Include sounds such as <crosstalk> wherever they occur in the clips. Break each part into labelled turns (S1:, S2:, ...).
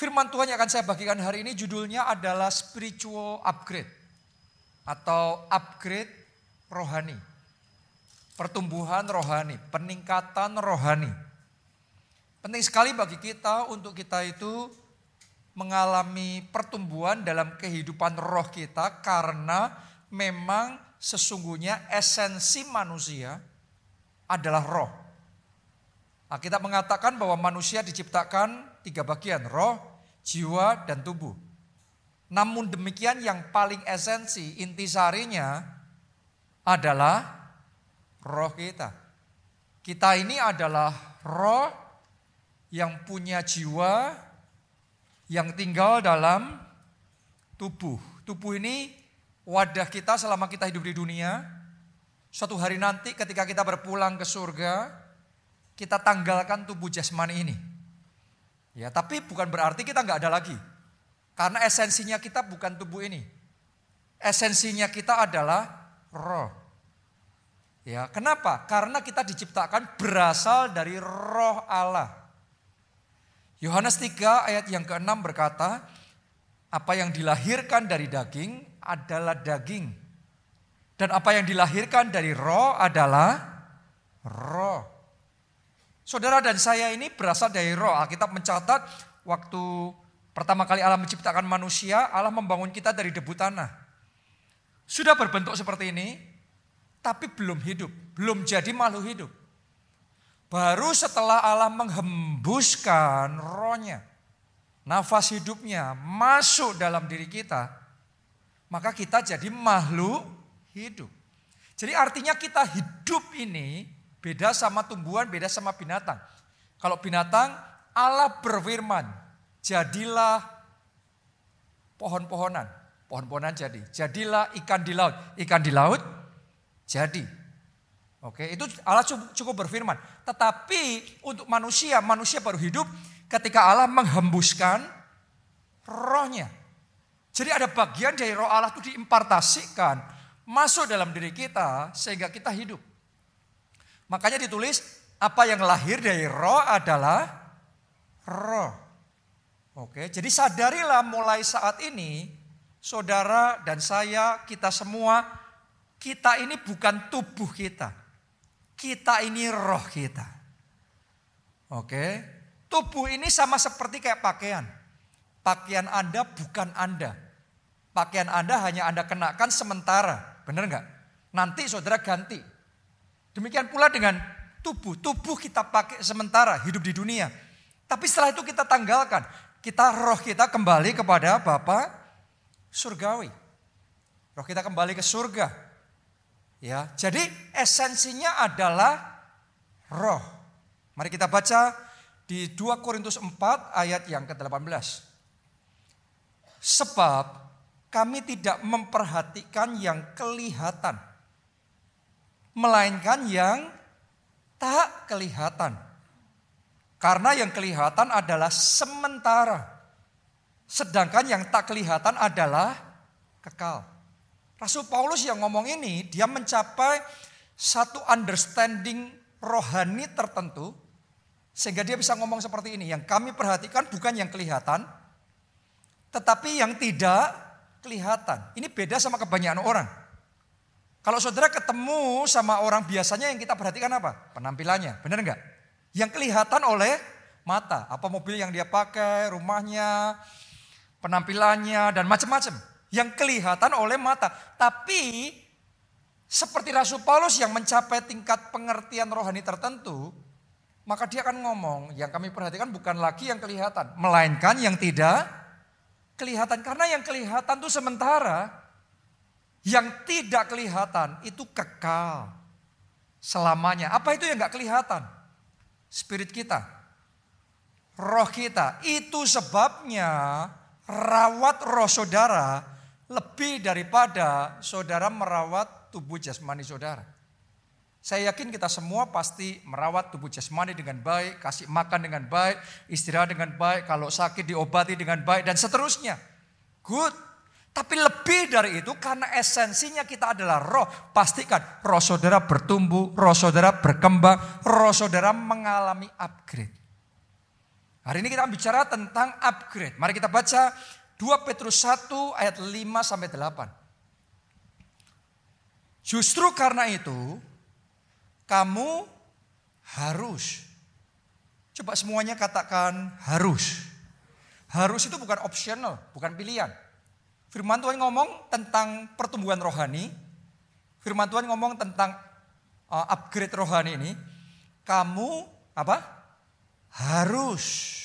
S1: Firman Tuhan yang akan saya bagikan hari ini judulnya adalah spiritual upgrade atau upgrade rohani. Pertumbuhan rohani, peningkatan rohani. Penting sekali bagi kita untuk kita itu mengalami pertumbuhan dalam kehidupan roh kita karena memang sesungguhnya esensi manusia adalah roh. Nah, kita mengatakan bahwa manusia diciptakan tiga bagian, roh, jiwa, dan tubuh. Namun demikian yang paling esensi, intisarinya adalah roh kita. Kita ini adalah roh yang punya jiwa yang tinggal dalam tubuh. Tubuh ini wadah kita selama kita hidup di dunia. Suatu hari nanti ketika kita berpulang ke surga, kita tanggalkan tubuh jasmani ini. Ya, tapi bukan berarti kita nggak ada lagi. Karena esensinya kita bukan tubuh ini. Esensinya kita adalah roh. Ya, kenapa? Karena kita diciptakan berasal dari roh Allah. Yohanes 3 ayat yang ke-6 berkata, apa yang dilahirkan dari daging adalah daging. Dan apa yang dilahirkan dari roh adalah roh. Saudara dan saya ini berasal dari roh. Alkitab mencatat waktu pertama kali Allah menciptakan manusia, Allah membangun kita dari debu tanah. Sudah berbentuk seperti ini, tapi belum hidup, belum jadi makhluk hidup. Baru setelah Allah menghembuskan rohnya, nafas hidupnya masuk dalam diri kita, maka kita jadi makhluk hidup. Jadi artinya kita hidup ini beda sama tumbuhan, beda sama binatang. Kalau binatang, Allah berfirman, jadilah pohon-pohonan. Pohon-pohonan jadi. Jadilah ikan di laut. Ikan di laut jadi. Oke, itu Allah cukup berfirman. Tetapi untuk manusia, manusia baru hidup ketika Allah menghembuskan rohnya. Jadi ada bagian dari roh Allah itu diimpartasikan masuk dalam diri kita sehingga kita hidup. Makanya ditulis apa yang lahir dari roh adalah roh. Oke, jadi sadarilah mulai saat ini saudara dan saya kita semua kita ini bukan tubuh kita. Kita ini roh kita. Oke. Tubuh ini sama seperti kayak pakaian. Pakaian Anda bukan Anda. Pakaian Anda hanya Anda kenakan sementara. Benar nggak? Nanti saudara ganti. Demikian pula dengan tubuh. Tubuh kita pakai sementara hidup di dunia. Tapi setelah itu kita tanggalkan. Kita roh kita kembali kepada Bapa surgawi. Roh kita kembali ke surga. Ya, jadi esensinya adalah roh. Mari kita baca di 2 Korintus 4 ayat yang ke-18. Sebab kami tidak memperhatikan yang kelihatan, melainkan yang tak kelihatan. Karena yang kelihatan adalah sementara, sedangkan yang tak kelihatan adalah kekal. Rasul Paulus yang ngomong ini, dia mencapai satu understanding rohani tertentu. Sehingga dia bisa ngomong seperti ini. Yang kami perhatikan bukan yang kelihatan, tetapi yang tidak kelihatan. Ini beda sama kebanyakan orang. Kalau saudara ketemu sama orang biasanya yang kita perhatikan apa? Penampilannya, benar enggak? Yang kelihatan oleh mata. Apa mobil yang dia pakai, rumahnya, penampilannya, dan macam-macam yang kelihatan oleh mata. Tapi seperti Rasul Paulus yang mencapai tingkat pengertian rohani tertentu, maka dia akan ngomong, yang kami perhatikan bukan lagi yang kelihatan, melainkan yang tidak kelihatan. Karena yang kelihatan itu sementara, yang tidak kelihatan itu kekal selamanya. Apa itu yang nggak kelihatan? Spirit kita, roh kita. Itu sebabnya rawat roh saudara lebih daripada saudara merawat tubuh jasmani saudara. Saya yakin kita semua pasti merawat tubuh jasmani dengan baik, kasih makan dengan baik, istirahat dengan baik, kalau sakit diobati dengan baik, dan seterusnya. Good. Tapi lebih dari itu karena esensinya kita adalah roh. Pastikan roh saudara bertumbuh, roh saudara berkembang, roh saudara mengalami upgrade. Hari ini kita bicara tentang upgrade. Mari kita baca 2 Petrus 1 ayat 5 sampai 8. Justru karena itu kamu harus. Coba semuanya katakan harus. Harus itu bukan optional, bukan pilihan. Firman Tuhan ngomong tentang pertumbuhan rohani. Firman Tuhan ngomong tentang uh, upgrade rohani ini. Kamu apa? harus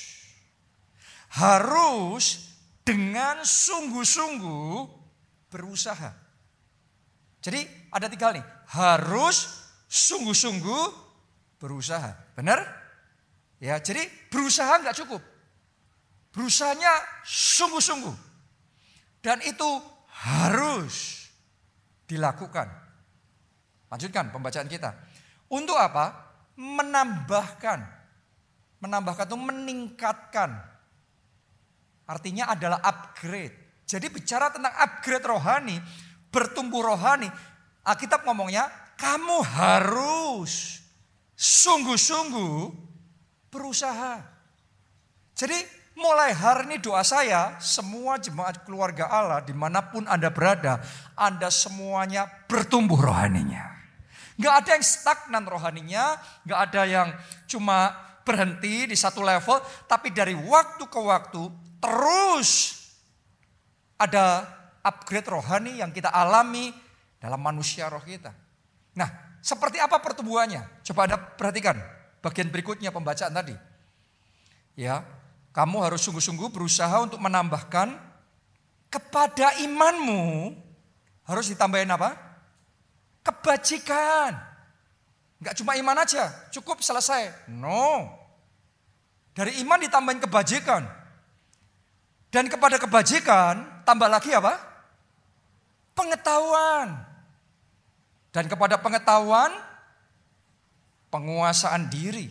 S1: harus dengan sungguh-sungguh berusaha. Jadi ada tiga hal nih. Harus sungguh-sungguh berusaha. Benar? Ya, jadi berusaha nggak cukup. Berusahanya sungguh-sungguh. Dan itu harus dilakukan. Lanjutkan pembacaan kita. Untuk apa? Menambahkan Menambahkan itu meningkatkan. Artinya adalah upgrade. Jadi bicara tentang upgrade rohani, bertumbuh rohani, Alkitab ngomongnya kamu harus sungguh-sungguh berusaha. Jadi mulai hari ini doa saya, semua jemaat keluarga Allah di mana pun Anda berada, Anda semuanya bertumbuh rohaninya. Gak ada yang stagnan rohaninya, gak ada yang cuma berhenti di satu level, tapi dari waktu ke waktu terus ada upgrade rohani yang kita alami dalam manusia roh kita. Nah, seperti apa pertumbuhannya? Coba Anda perhatikan bagian berikutnya pembacaan tadi. Ya, kamu harus sungguh-sungguh berusaha untuk menambahkan kepada imanmu harus ditambahin apa? Kebajikan. Enggak cuma iman aja, cukup selesai. No. Dari iman ditambahin kebajikan. Dan kepada kebajikan tambah lagi apa? Pengetahuan. Dan kepada pengetahuan penguasaan diri.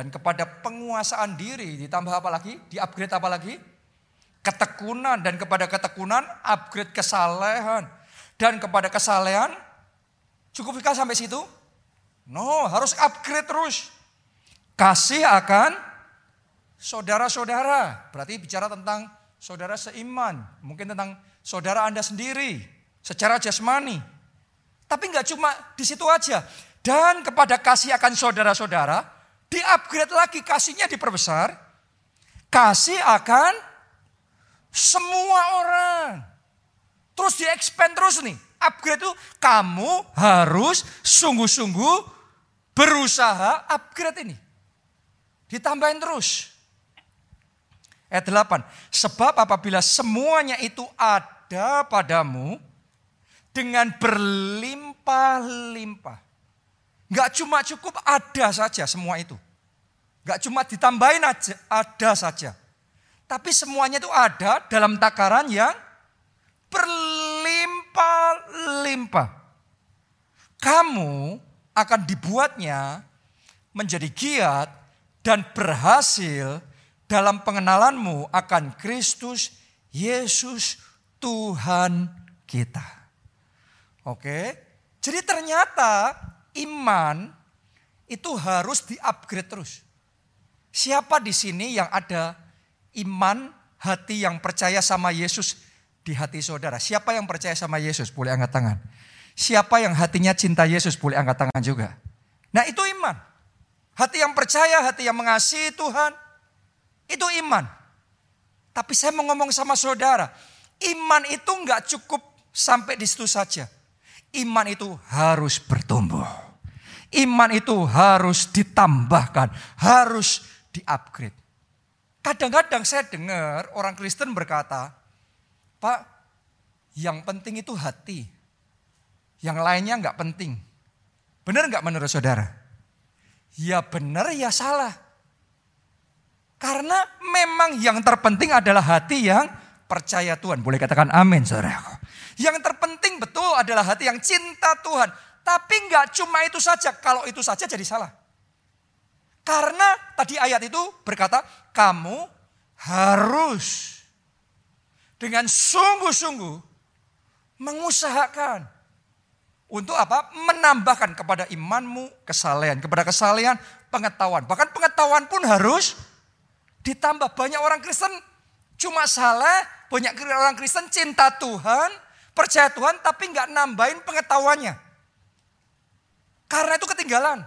S1: Dan kepada penguasaan diri ditambah apa lagi? Di upgrade apa lagi? Ketekunan dan kepada ketekunan upgrade kesalehan. Dan kepada kesalehan cukup sampai situ? No, harus upgrade terus. Kasih akan saudara-saudara. Berarti bicara tentang saudara seiman. Mungkin tentang saudara Anda sendiri. Secara jasmani. Tapi nggak cuma di situ aja. Dan kepada kasih akan saudara-saudara. Di-upgrade lagi kasihnya diperbesar. Kasih akan semua orang. Terus di-expand terus nih. Upgrade itu kamu harus sungguh-sungguh berusaha upgrade ini. Ditambahin terus. Ayat 8. Sebab apabila semuanya itu ada padamu dengan berlimpah-limpah. Gak cuma cukup ada saja semua itu. Gak cuma ditambahin aja, ada saja. Tapi semuanya itu ada dalam takaran yang berlimpah-limpah. Kamu akan dibuatnya menjadi giat dan berhasil dalam pengenalanmu akan Kristus Yesus Tuhan kita. Oke, jadi ternyata iman itu harus di-upgrade terus. Siapa di sini yang ada iman hati yang percaya sama Yesus di hati saudara? Siapa yang percaya sama Yesus? Boleh angkat tangan. Siapa yang hatinya cinta Yesus boleh angkat tangan juga. Nah itu iman. Hati yang percaya, hati yang mengasihi Tuhan. Itu iman. Tapi saya mau ngomong sama saudara. Iman itu nggak cukup sampai di situ saja. Iman itu harus bertumbuh. Iman itu harus ditambahkan. Harus di-upgrade. Kadang-kadang saya dengar orang Kristen berkata, Pak, yang penting itu hati. Yang lainnya nggak penting. Benar nggak menurut saudara? Ya benar ya salah. Karena memang yang terpenting adalah hati yang percaya Tuhan. Boleh katakan amin saudara. Yang terpenting betul adalah hati yang cinta Tuhan. Tapi nggak cuma itu saja. Kalau itu saja jadi salah. Karena tadi ayat itu berkata, kamu harus dengan sungguh-sungguh mengusahakan untuk apa? Menambahkan kepada imanmu kesalehan. Kepada kesalehan pengetahuan. Bahkan pengetahuan pun harus Ditambah banyak orang Kristen cuma salah, banyak orang Kristen cinta Tuhan, percaya Tuhan tapi nggak nambahin pengetahuannya. Karena itu ketinggalan.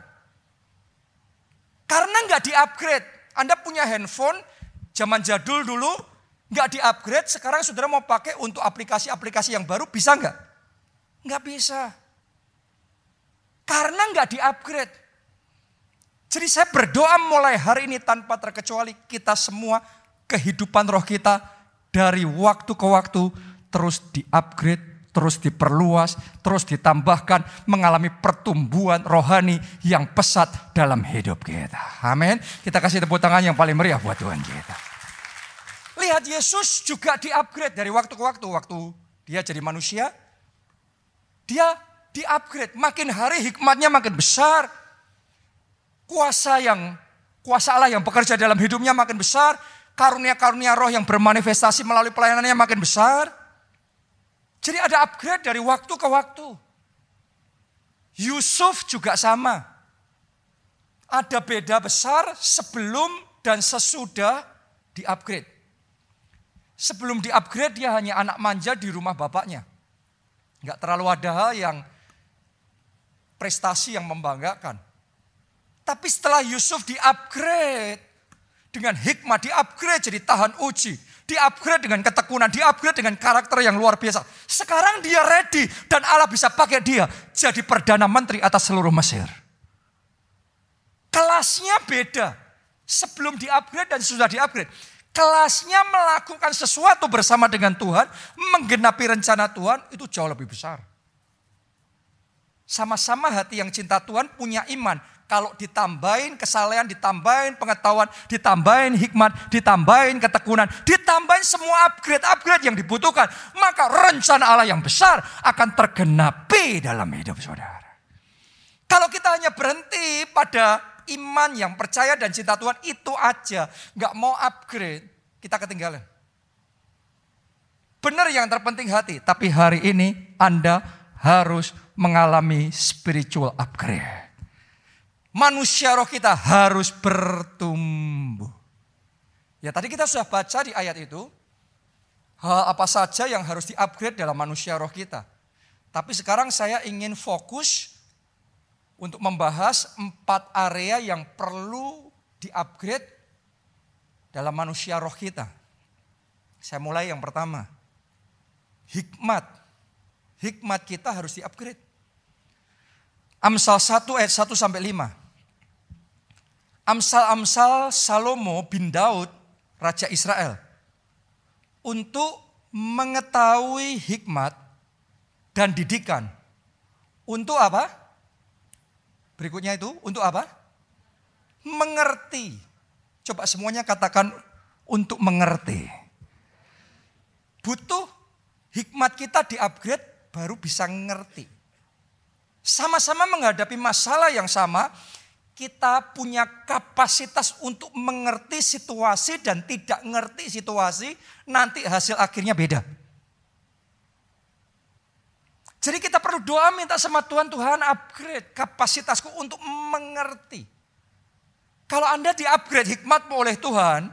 S1: Karena nggak di-upgrade. Anda punya handphone zaman jadul dulu nggak di-upgrade, sekarang saudara mau pakai untuk aplikasi-aplikasi yang baru bisa nggak? Nggak bisa. Karena nggak di-upgrade. Jadi saya berdoa mulai hari ini tanpa terkecuali kita semua kehidupan roh kita dari waktu ke waktu terus di-upgrade, terus diperluas, terus ditambahkan mengalami pertumbuhan rohani yang pesat dalam hidup kita. Amin. Kita kasih tepuk tangan yang paling meriah buat Tuhan kita. Lihat Yesus juga di-upgrade dari waktu ke waktu. Waktu dia jadi manusia, dia di-upgrade. Makin hari hikmatnya makin besar. Kuasa yang kuasa Allah yang bekerja dalam hidupnya makin besar karunia-karunia roh yang bermanifestasi melalui pelayanannya makin besar. Jadi ada upgrade dari waktu ke waktu. Yusuf juga sama. Ada beda besar sebelum dan sesudah di-upgrade. Sebelum di-upgrade dia hanya anak manja di rumah bapaknya. Enggak terlalu ada hal yang prestasi yang membanggakan. Tapi setelah Yusuf di-upgrade, dengan hikmah di-upgrade jadi tahan uji. Di-upgrade dengan ketekunan, di-upgrade dengan karakter yang luar biasa. Sekarang dia ready dan Allah bisa pakai dia jadi Perdana Menteri atas seluruh Mesir. Kelasnya beda. Sebelum di-upgrade dan sudah di-upgrade. Kelasnya melakukan sesuatu bersama dengan Tuhan, menggenapi rencana Tuhan, itu jauh lebih besar. Sama-sama hati yang cinta Tuhan punya iman kalau ditambahin kesalehan, ditambahin pengetahuan, ditambahin hikmat, ditambahin ketekunan, ditambahin semua upgrade-upgrade yang dibutuhkan, maka rencana Allah yang besar akan tergenapi dalam hidup saudara. Kalau kita hanya berhenti pada iman yang percaya dan cinta Tuhan itu aja, nggak mau upgrade, kita ketinggalan. Benar yang terpenting hati, tapi hari ini Anda harus mengalami spiritual upgrade manusia roh kita harus bertumbuh. Ya tadi kita sudah baca di ayat itu, hal apa saja yang harus di-upgrade dalam manusia roh kita. Tapi sekarang saya ingin fokus untuk membahas empat area yang perlu di-upgrade dalam manusia roh kita. Saya mulai yang pertama. Hikmat. Hikmat kita harus di-upgrade. Amsal 1 ayat 1 sampai 5. Amsal-amsal Salomo bin Daud, Raja Israel. Untuk mengetahui hikmat dan didikan. Untuk apa? Berikutnya itu, untuk apa? Mengerti. Coba semuanya katakan untuk mengerti. Butuh hikmat kita di-upgrade baru bisa ngerti. Sama-sama menghadapi masalah yang sama, kita punya kapasitas untuk mengerti situasi dan tidak mengerti situasi, nanti hasil akhirnya beda. Jadi kita perlu doa minta sama Tuhan, Tuhan upgrade kapasitasku untuk mengerti. Kalau Anda di-upgrade hikmatmu oleh Tuhan,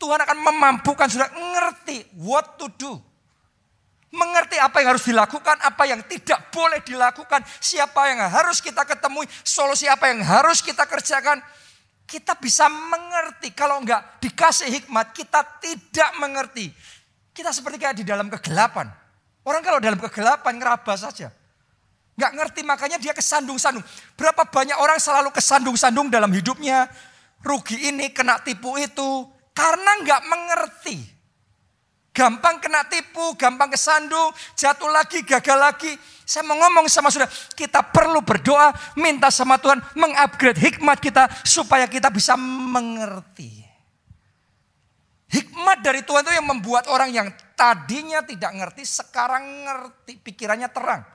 S1: Tuhan akan memampukan sudah mengerti what to do. Mengerti apa yang harus dilakukan, apa yang tidak boleh dilakukan, siapa yang harus kita ketemui, solusi apa yang harus kita kerjakan. Kita bisa mengerti, kalau enggak dikasih hikmat, kita tidak mengerti. Kita seperti kayak di dalam kegelapan. Orang kalau dalam kegelapan ngeraba saja. Enggak ngerti makanya dia kesandung-sandung. Berapa banyak orang selalu kesandung-sandung dalam hidupnya. Rugi ini, kena tipu itu. Karena enggak mengerti. Gampang kena tipu, gampang kesandung, jatuh lagi, gagal lagi. Saya mau ngomong sama saudara, kita perlu berdoa, minta sama Tuhan mengupgrade hikmat kita supaya kita bisa mengerti. Hikmat dari Tuhan itu yang membuat orang yang tadinya tidak ngerti, sekarang ngerti, pikirannya terang.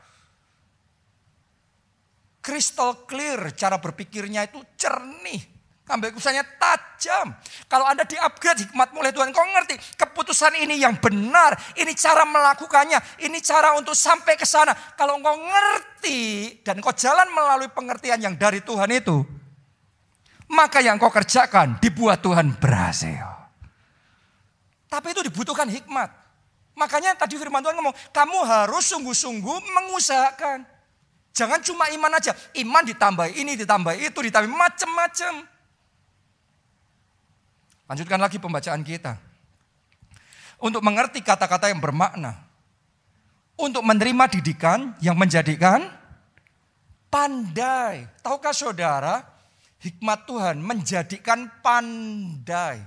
S1: Crystal clear cara berpikirnya itu jernih. Keputusannya tajam. Kalau Anda di-upgrade hikmat mulai Tuhan, kau ngerti keputusan ini yang benar. Ini cara melakukannya. Ini cara untuk sampai ke sana. Kalau engkau ngerti dan kau jalan melalui pengertian yang dari Tuhan itu. Maka yang kau kerjakan dibuat Tuhan berhasil. Tapi itu dibutuhkan hikmat. Makanya tadi firman Tuhan ngomong, kamu harus sungguh-sungguh mengusahakan. Jangan cuma iman aja. Iman ditambah ini, ditambah itu, ditambah macam-macam. Lanjutkan lagi pembacaan kita. Untuk mengerti kata-kata yang bermakna. Untuk menerima didikan yang menjadikan pandai. Tahukah saudara, hikmat Tuhan menjadikan pandai.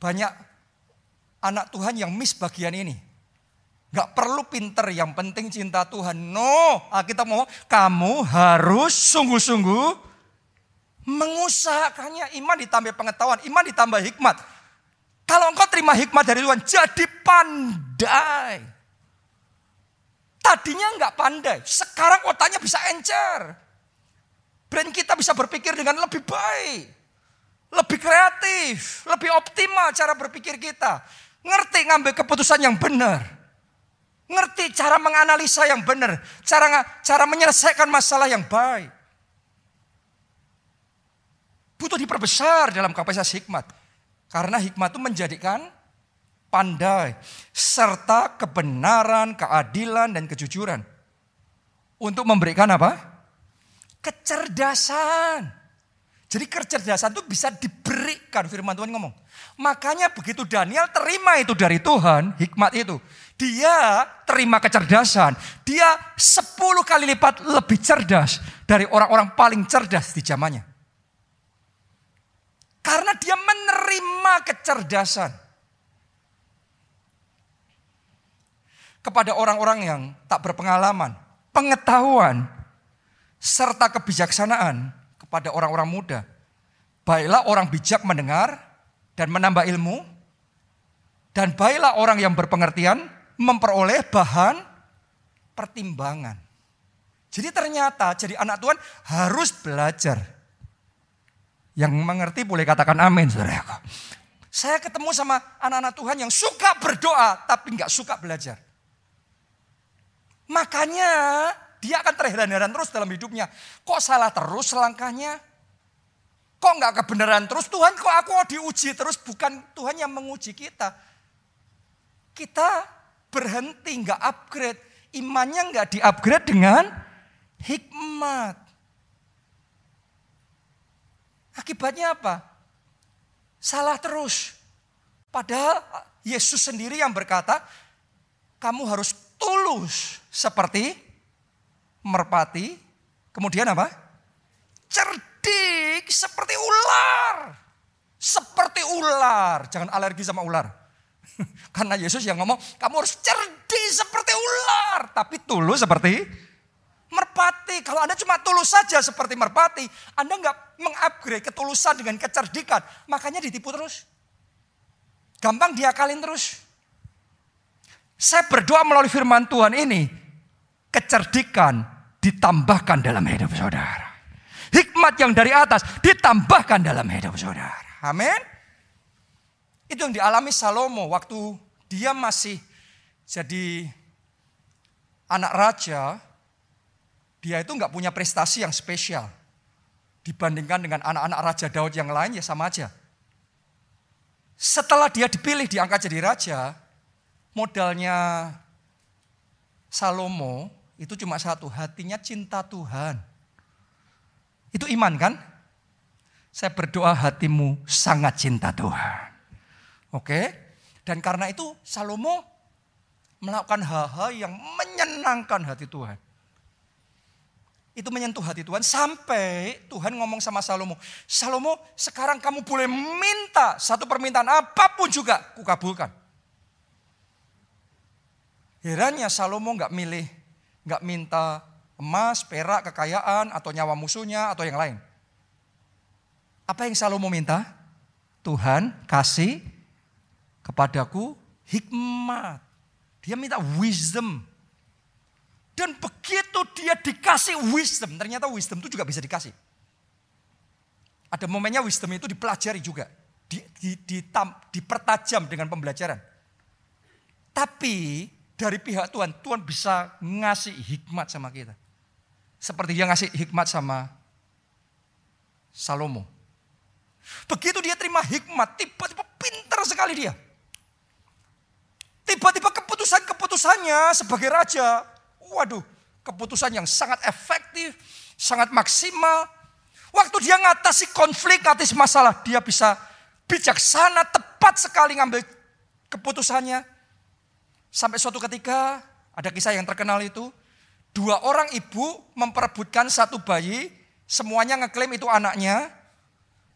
S1: Banyak anak Tuhan yang miss bagian ini. Gak perlu pinter, yang penting cinta Tuhan. No, kita mau kamu harus sungguh-sungguh mengusahakannya. Iman ditambah pengetahuan, iman ditambah hikmat. Kalau engkau terima hikmat dari Tuhan, jadi pandai. Tadinya nggak pandai, sekarang otaknya bisa encer. Brand kita bisa berpikir dengan lebih baik. Lebih kreatif, lebih optimal cara berpikir kita. Ngerti ngambil keputusan yang benar. Ngerti cara menganalisa yang benar. Cara, cara menyelesaikan masalah yang baik. Butuh diperbesar dalam kapasitas hikmat. Karena hikmat itu menjadikan pandai. Serta kebenaran, keadilan, dan kejujuran. Untuk memberikan apa? Kecerdasan. Jadi kecerdasan itu bisa diberikan firman Tuhan ngomong. Makanya begitu Daniel terima itu dari Tuhan, hikmat itu. Dia terima kecerdasan. Dia sepuluh kali lipat lebih cerdas dari orang-orang paling cerdas di zamannya. Karena dia menerima kecerdasan. Kepada orang-orang yang tak berpengalaman, pengetahuan, serta kebijaksanaan kepada orang-orang muda. Baiklah orang bijak mendengar dan menambah ilmu. Dan baiklah orang yang berpengertian memperoleh bahan pertimbangan. Jadi ternyata jadi anak Tuhan harus belajar. Yang mengerti boleh katakan amin saudara. Saya ketemu sama anak-anak Tuhan yang suka berdoa tapi nggak suka belajar. Makanya dia akan terheran-heran terus dalam hidupnya. Kok salah terus langkahnya? Kok nggak kebenaran terus? Tuhan kok aku diuji terus? Bukan Tuhan yang menguji kita. Kita berhenti, nggak upgrade. Imannya nggak di-upgrade dengan hikmat. Akibatnya apa? Salah terus. Padahal Yesus sendiri yang berkata, kamu harus tulus seperti merpati. Kemudian apa? Cerdik seperti ular. Seperti ular. Jangan alergi sama ular. <laughs> Karena Yesus yang ngomong, kamu harus cerdik seperti ular. Tapi tulus seperti merpati. Kalau Anda cuma tulus saja seperti merpati, Anda nggak mengupgrade ketulusan dengan kecerdikan. Makanya ditipu terus. Gampang diakalin terus. Saya berdoa melalui firman Tuhan ini, kecerdikan ditambahkan dalam hidup saudara. Hikmat yang dari atas ditambahkan dalam hidup saudara. Amin. Itu yang dialami Salomo waktu dia masih jadi anak raja. Dia itu nggak punya prestasi yang spesial. Dibandingkan dengan anak-anak Raja Daud yang lain ya sama aja. Setelah dia dipilih diangkat jadi raja, modalnya Salomo itu cuma satu, hatinya cinta Tuhan. Itu iman kan? Saya berdoa hatimu sangat cinta Tuhan. Oke. Dan karena itu Salomo melakukan hal-hal yang menyenangkan hati Tuhan. Itu menyentuh hati Tuhan sampai Tuhan ngomong sama Salomo. Salomo sekarang kamu boleh minta satu permintaan apa pun juga kukabulkan. Herannya Salomo nggak milih, nggak minta emas, perak, kekayaan, atau nyawa musuhnya, atau yang lain. Apa yang Salomo minta? Tuhan kasih kepadaku hikmat. Dia minta wisdom. Dan begitu dia dikasih wisdom, ternyata wisdom itu juga bisa dikasih. Ada momennya wisdom itu dipelajari juga. Di, di, di, tam, dipertajam dengan pembelajaran. Tapi dari pihak Tuhan, Tuhan bisa ngasih hikmat sama kita. Seperti dia ngasih hikmat sama Salomo. Begitu dia terima hikmat, tiba-tiba pintar sekali dia. Tiba-tiba keputusan-keputusannya sebagai raja, waduh, keputusan yang sangat efektif, sangat maksimal. Waktu dia ngatasi konflik, ngatasi masalah, dia bisa bijaksana, tepat sekali ngambil keputusannya. Sampai suatu ketika, ada kisah yang terkenal itu, dua orang ibu memperebutkan satu bayi, semuanya ngeklaim itu anaknya,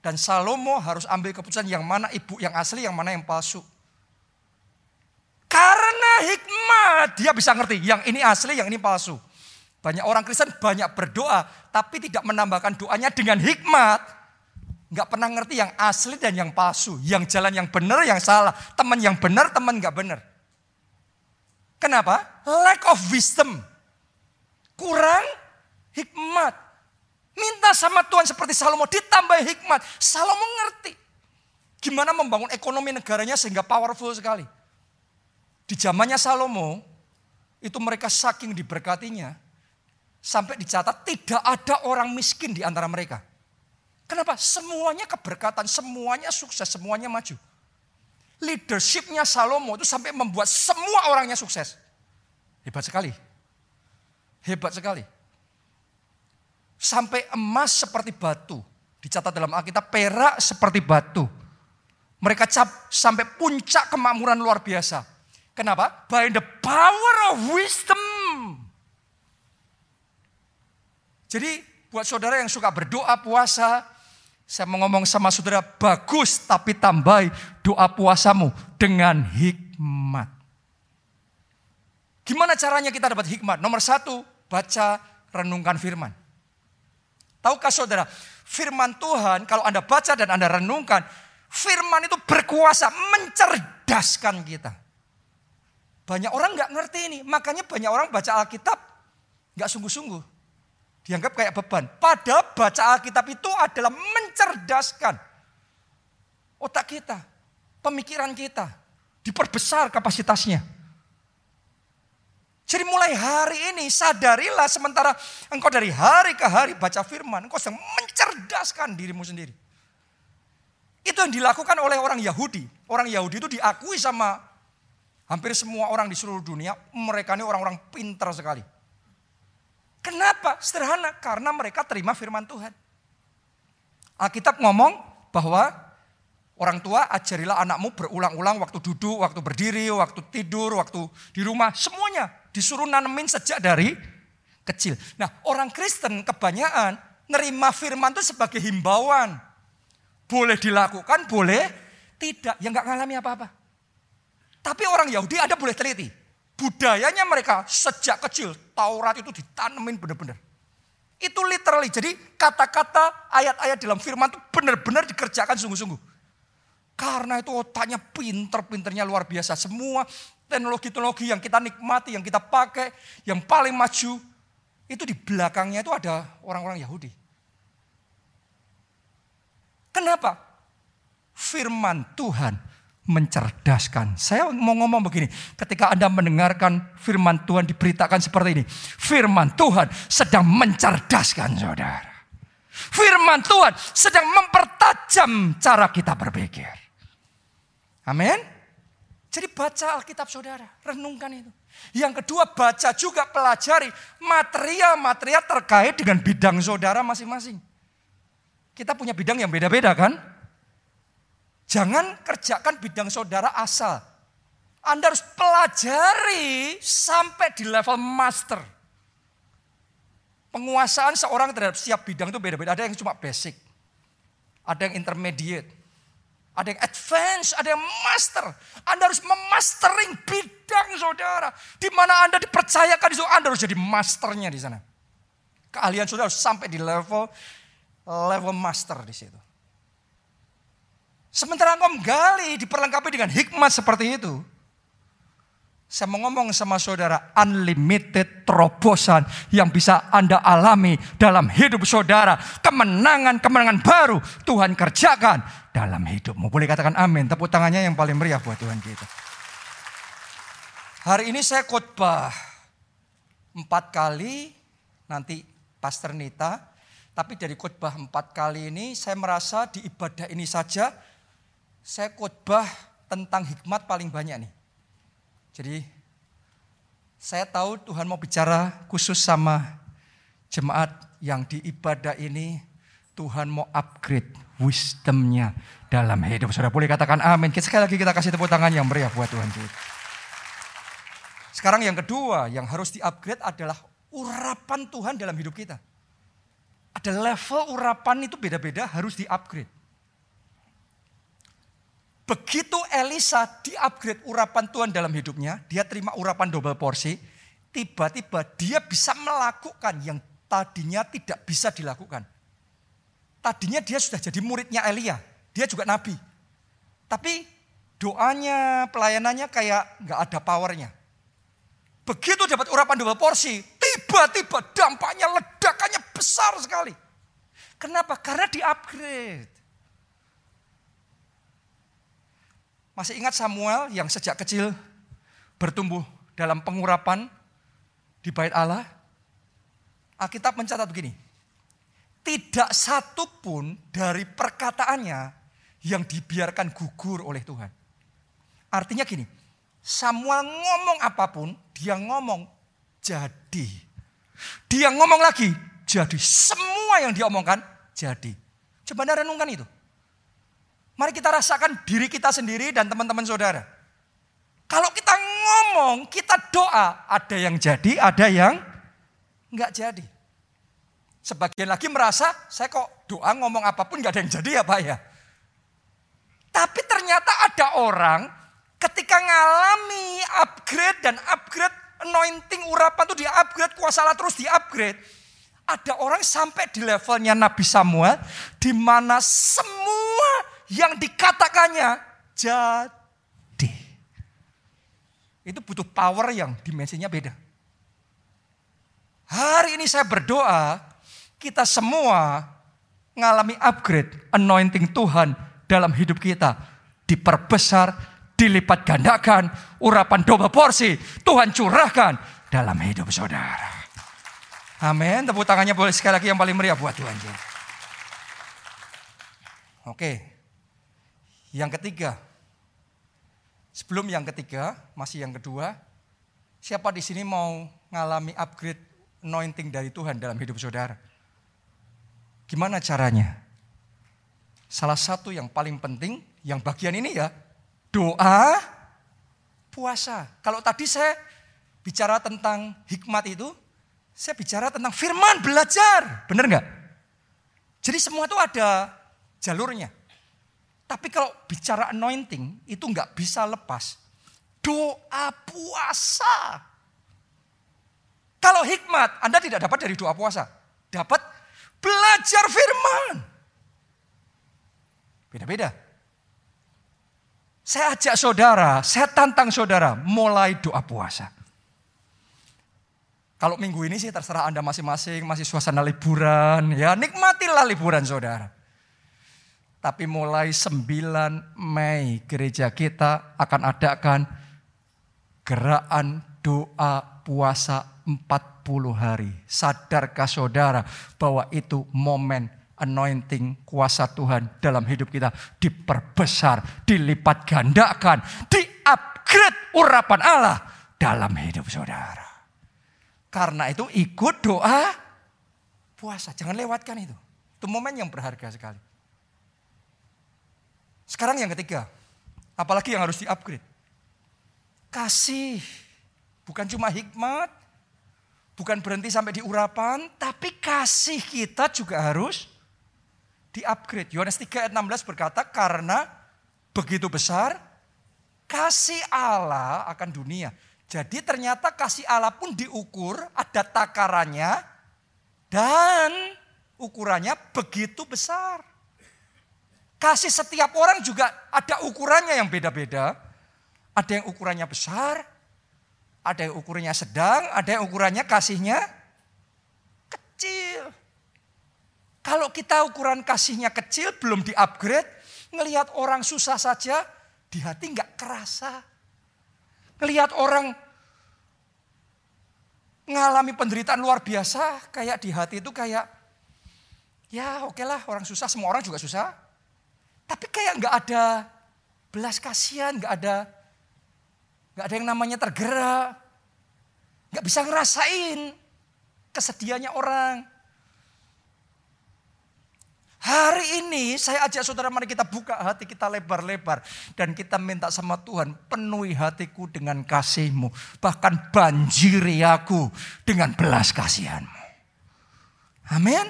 S1: dan Salomo harus ambil keputusan yang mana ibu yang asli, yang mana yang palsu. Karena hikmat dia bisa ngerti yang ini asli, yang ini palsu. Banyak orang Kristen banyak berdoa tapi tidak menambahkan doanya dengan hikmat. Nggak pernah ngerti yang asli dan yang palsu. Yang jalan yang benar, yang salah. Teman yang benar, teman nggak benar. Kenapa? Lack of wisdom. Kurang hikmat. Minta sama Tuhan seperti Salomo ditambah hikmat. Salomo ngerti. Gimana membangun ekonomi negaranya sehingga powerful sekali. Di zamannya Salomo, itu mereka saking diberkatinya, sampai dicatat tidak ada orang miskin di antara mereka. Kenapa? Semuanya keberkatan, semuanya sukses, semuanya maju. Leadershipnya Salomo itu sampai membuat semua orangnya sukses. Hebat sekali. Hebat sekali. Sampai emas seperti batu. Dicatat dalam Alkitab, perak seperti batu. Mereka cap sampai puncak kemakmuran luar biasa. Kenapa? By the power of wisdom. Jadi buat saudara yang suka berdoa puasa, saya mau ngomong sama saudara, bagus tapi tambahi doa puasamu dengan hikmat. Gimana caranya kita dapat hikmat? Nomor satu, baca renungkan firman. Tahukah saudara, firman Tuhan kalau Anda baca dan Anda renungkan, firman itu berkuasa mencerdaskan kita. Banyak orang nggak ngerti ini, makanya banyak orang baca Alkitab nggak sungguh-sungguh. Dianggap kayak beban. Padahal baca Alkitab itu adalah mencerdaskan otak kita, pemikiran kita, diperbesar kapasitasnya. Jadi mulai hari ini sadarilah sementara engkau dari hari ke hari baca firman, engkau sedang mencerdaskan dirimu sendiri. Itu yang dilakukan oleh orang Yahudi. Orang Yahudi itu diakui sama Hampir semua orang di seluruh dunia, mereka ini orang-orang pintar sekali. Kenapa? Sederhana, karena mereka terima firman Tuhan. Alkitab ngomong bahwa orang tua ajarilah anakmu berulang-ulang waktu duduk, waktu berdiri, waktu tidur, waktu di rumah. Semuanya disuruh nanemin sejak dari kecil. Nah orang Kristen kebanyakan nerima firman itu sebagai himbauan. Boleh dilakukan, boleh tidak. Ya nggak ngalami apa-apa. Tapi orang Yahudi ada boleh teliti. Budayanya mereka sejak kecil Taurat itu ditanemin benar-benar. Itu literally. Jadi kata-kata ayat-ayat dalam firman itu benar-benar dikerjakan sungguh-sungguh. Karena itu otaknya pinter-pinternya luar biasa. Semua teknologi-teknologi yang kita nikmati, yang kita pakai, yang paling maju. Itu di belakangnya itu ada orang-orang Yahudi. Kenapa? Firman Tuhan mencerdaskan. Saya mau ngomong begini, ketika Anda mendengarkan firman Tuhan diberitakan seperti ini. Firman Tuhan sedang mencerdaskan saudara. Firman Tuhan sedang mempertajam cara kita berpikir. Amin. Jadi baca Alkitab saudara, renungkan itu. Yang kedua baca juga pelajari material-material terkait dengan bidang saudara masing-masing. Kita punya bidang yang beda-beda kan? Jangan kerjakan bidang saudara asal. Anda harus pelajari sampai di level master. Penguasaan seorang terhadap setiap bidang itu beda-beda. Ada yang cuma basic. Ada yang intermediate. Ada yang advance, ada yang master. Anda harus memastering bidang saudara. Di mana Anda dipercayakan di situ, Anda harus jadi masternya di sana. Keahlian saudara harus sampai di level level master di situ. Sementara engkau menggali, diperlengkapi dengan hikmat seperti itu. Saya mau ngomong sama saudara, unlimited terobosan yang bisa Anda alami dalam hidup saudara. Kemenangan-kemenangan baru Tuhan kerjakan dalam hidupmu. Boleh katakan amin, tepuk tangannya yang paling meriah buat Tuhan kita. Hari ini saya khotbah empat kali, nanti Pastor Nita Tapi dari khotbah empat kali ini saya merasa di ibadah ini saja saya khotbah tentang hikmat paling banyak nih. Jadi saya tahu Tuhan mau bicara khusus sama jemaat yang di ibadah ini Tuhan mau upgrade wisdomnya dalam hidup. Saudara boleh katakan amin. Sekali lagi kita kasih tepuk tangan yang meriah buat Tuhan. Sekarang yang kedua yang harus di-upgrade adalah urapan Tuhan dalam hidup kita. Ada level urapan itu beda-beda harus di-upgrade. Begitu Elisa di-upgrade urapan Tuhan dalam hidupnya, dia terima urapan double porsi, tiba-tiba dia bisa melakukan yang tadinya tidak bisa dilakukan. Tadinya dia sudah jadi muridnya Elia, dia juga nabi. Tapi doanya, pelayanannya kayak nggak ada powernya. Begitu dapat urapan double porsi, tiba-tiba dampaknya ledakannya besar sekali. Kenapa? Karena di-upgrade. Masih ingat Samuel yang sejak kecil bertumbuh dalam pengurapan di bait Allah? Alkitab mencatat begini. Tidak satu pun dari perkataannya yang dibiarkan gugur oleh Tuhan. Artinya gini, Samuel ngomong apa pun, dia ngomong jadi. Dia ngomong lagi, jadi. Semua yang dia omongkan, jadi. Coba anda renungkan itu. Mari kita rasakan diri kita sendiri dan teman-teman saudara. Kalau kita ngomong, kita doa, ada yang jadi, ada yang nggak jadi. Sebagian lagi merasa, saya kok doa ngomong apa pun nggak ada yang jadi ya Pak ya. Tapi ternyata ada orang ketika ngalami upgrade dan upgrade anointing urapan itu di upgrade, kuasa Allah terus di upgrade. Ada orang sampai di levelnya Nabi Samuel di mana semua yang dikatakannya jadi. Itu butuh power yang dimensinya beda. Hari ini saya berdoa, kita semua mengalami upgrade anointing Tuhan dalam hidup kita. Diperbesar, dilipat gandakan, urapan double porsi, Tuhan curahkan dalam hidup saudara. Amin. Tepuk tangannya boleh sekali lagi yang paling meriah buat Tuhan. Oke. Yang ketiga, sebelum yang ketiga, masih yang kedua, siapa di sini mau ngalami upgrade anointing dari Tuhan dalam hidup saudara? Gimana caranya? Salah satu yang paling penting, yang bagian ini ya, doa, puasa. Kalau tadi saya bicara tentang hikmat itu, saya bicara tentang firman belajar. Benar nggak? Jadi semua itu ada jalurnya. Tapi kalau bicara anointing itu nggak bisa lepas. Doa puasa. Kalau hikmat Anda tidak dapat dari doa puasa. Dapat belajar firman. Beda-beda. Saya ajak saudara, saya tantang saudara mulai doa puasa. Kalau minggu ini sih terserah Anda masing-masing, masih suasana liburan, ya nikmatilah liburan saudara. Tapi mulai 9 Mei gereja kita akan adakan gerakan doa puasa 40 hari. Sadarkah saudara bahwa itu momen anointing kuasa Tuhan dalam hidup kita diperbesar, dilipat gandakan, di-upgrade urapan Allah dalam hidup saudara. Karena itu ikut doa puasa. Jangan lewatkan itu. Itu momen yang berharga sekali. Sekarang yang ketiga, apalagi yang harus di-upgrade. Kasih, bukan cuma hikmat, bukan berhenti sampai di urapan, tapi kasih kita juga harus di-upgrade. Yohanes 3 ayat 16 berkata, karena begitu besar kasih Allah akan dunia. Jadi ternyata kasih Allah pun diukur, ada takarannya, dan ukurannya begitu besar. Kasih setiap orang juga ada ukurannya yang beda-beda. Ada yang ukurannya besar, ada yang ukurannya sedang, ada yang ukurannya kasihnya kecil. Kalau kita ukuran kasihnya kecil, belum di-upgrade, ngelihat orang susah saja, di hati nggak kerasa. Ngelihat orang mengalami penderitaan luar biasa, kayak di hati itu kayak Ya oke lah orang susah, semua orang juga susah. Tapi kayak nggak ada belas kasihan, nggak ada nggak ada yang namanya tergerak, nggak bisa ngerasain kesedihannya orang. Hari ini saya ajak saudara mari kita buka hati kita lebar-lebar. Dan kita minta sama Tuhan penuhi hatiku dengan kasihmu. Bahkan banjiri aku dengan belas kasihanmu. Amin.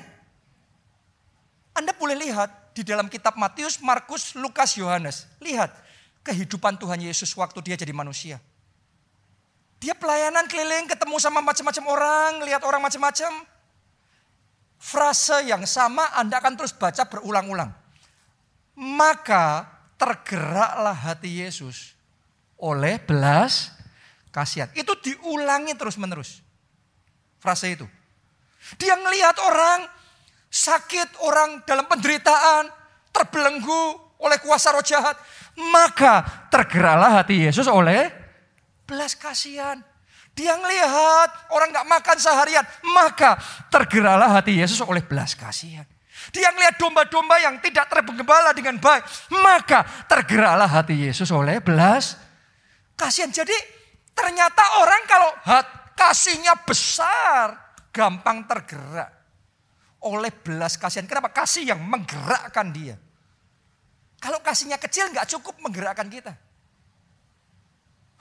S1: Anda boleh lihat di dalam kitab Matius, Markus, Lukas, Yohanes. Lihat kehidupan Tuhan Yesus waktu dia jadi manusia. Dia pelayanan keliling ketemu sama macam-macam orang, lihat orang macam-macam frase yang sama Anda akan terus baca berulang-ulang. Maka tergeraklah hati Yesus oleh belas kasihan. Itu diulangi terus-menerus. Frase itu. Dia melihat orang sakit, orang dalam penderitaan, terbelenggu oleh kuasa roh jahat. Maka tergeraklah hati Yesus oleh belas kasihan. Dia melihat orang nggak makan seharian, maka tergeraklah hati Yesus oleh belas kasihan. Dia melihat domba-domba yang tidak tergembala dengan baik, maka tergeraklah hati Yesus oleh belas kasihan. Jadi ternyata orang kalau hat, kasihnya besar, gampang tergerak oleh belas kasihan. Kenapa? Kasih yang menggerakkan dia. Kalau kasihnya kecil nggak cukup menggerakkan kita.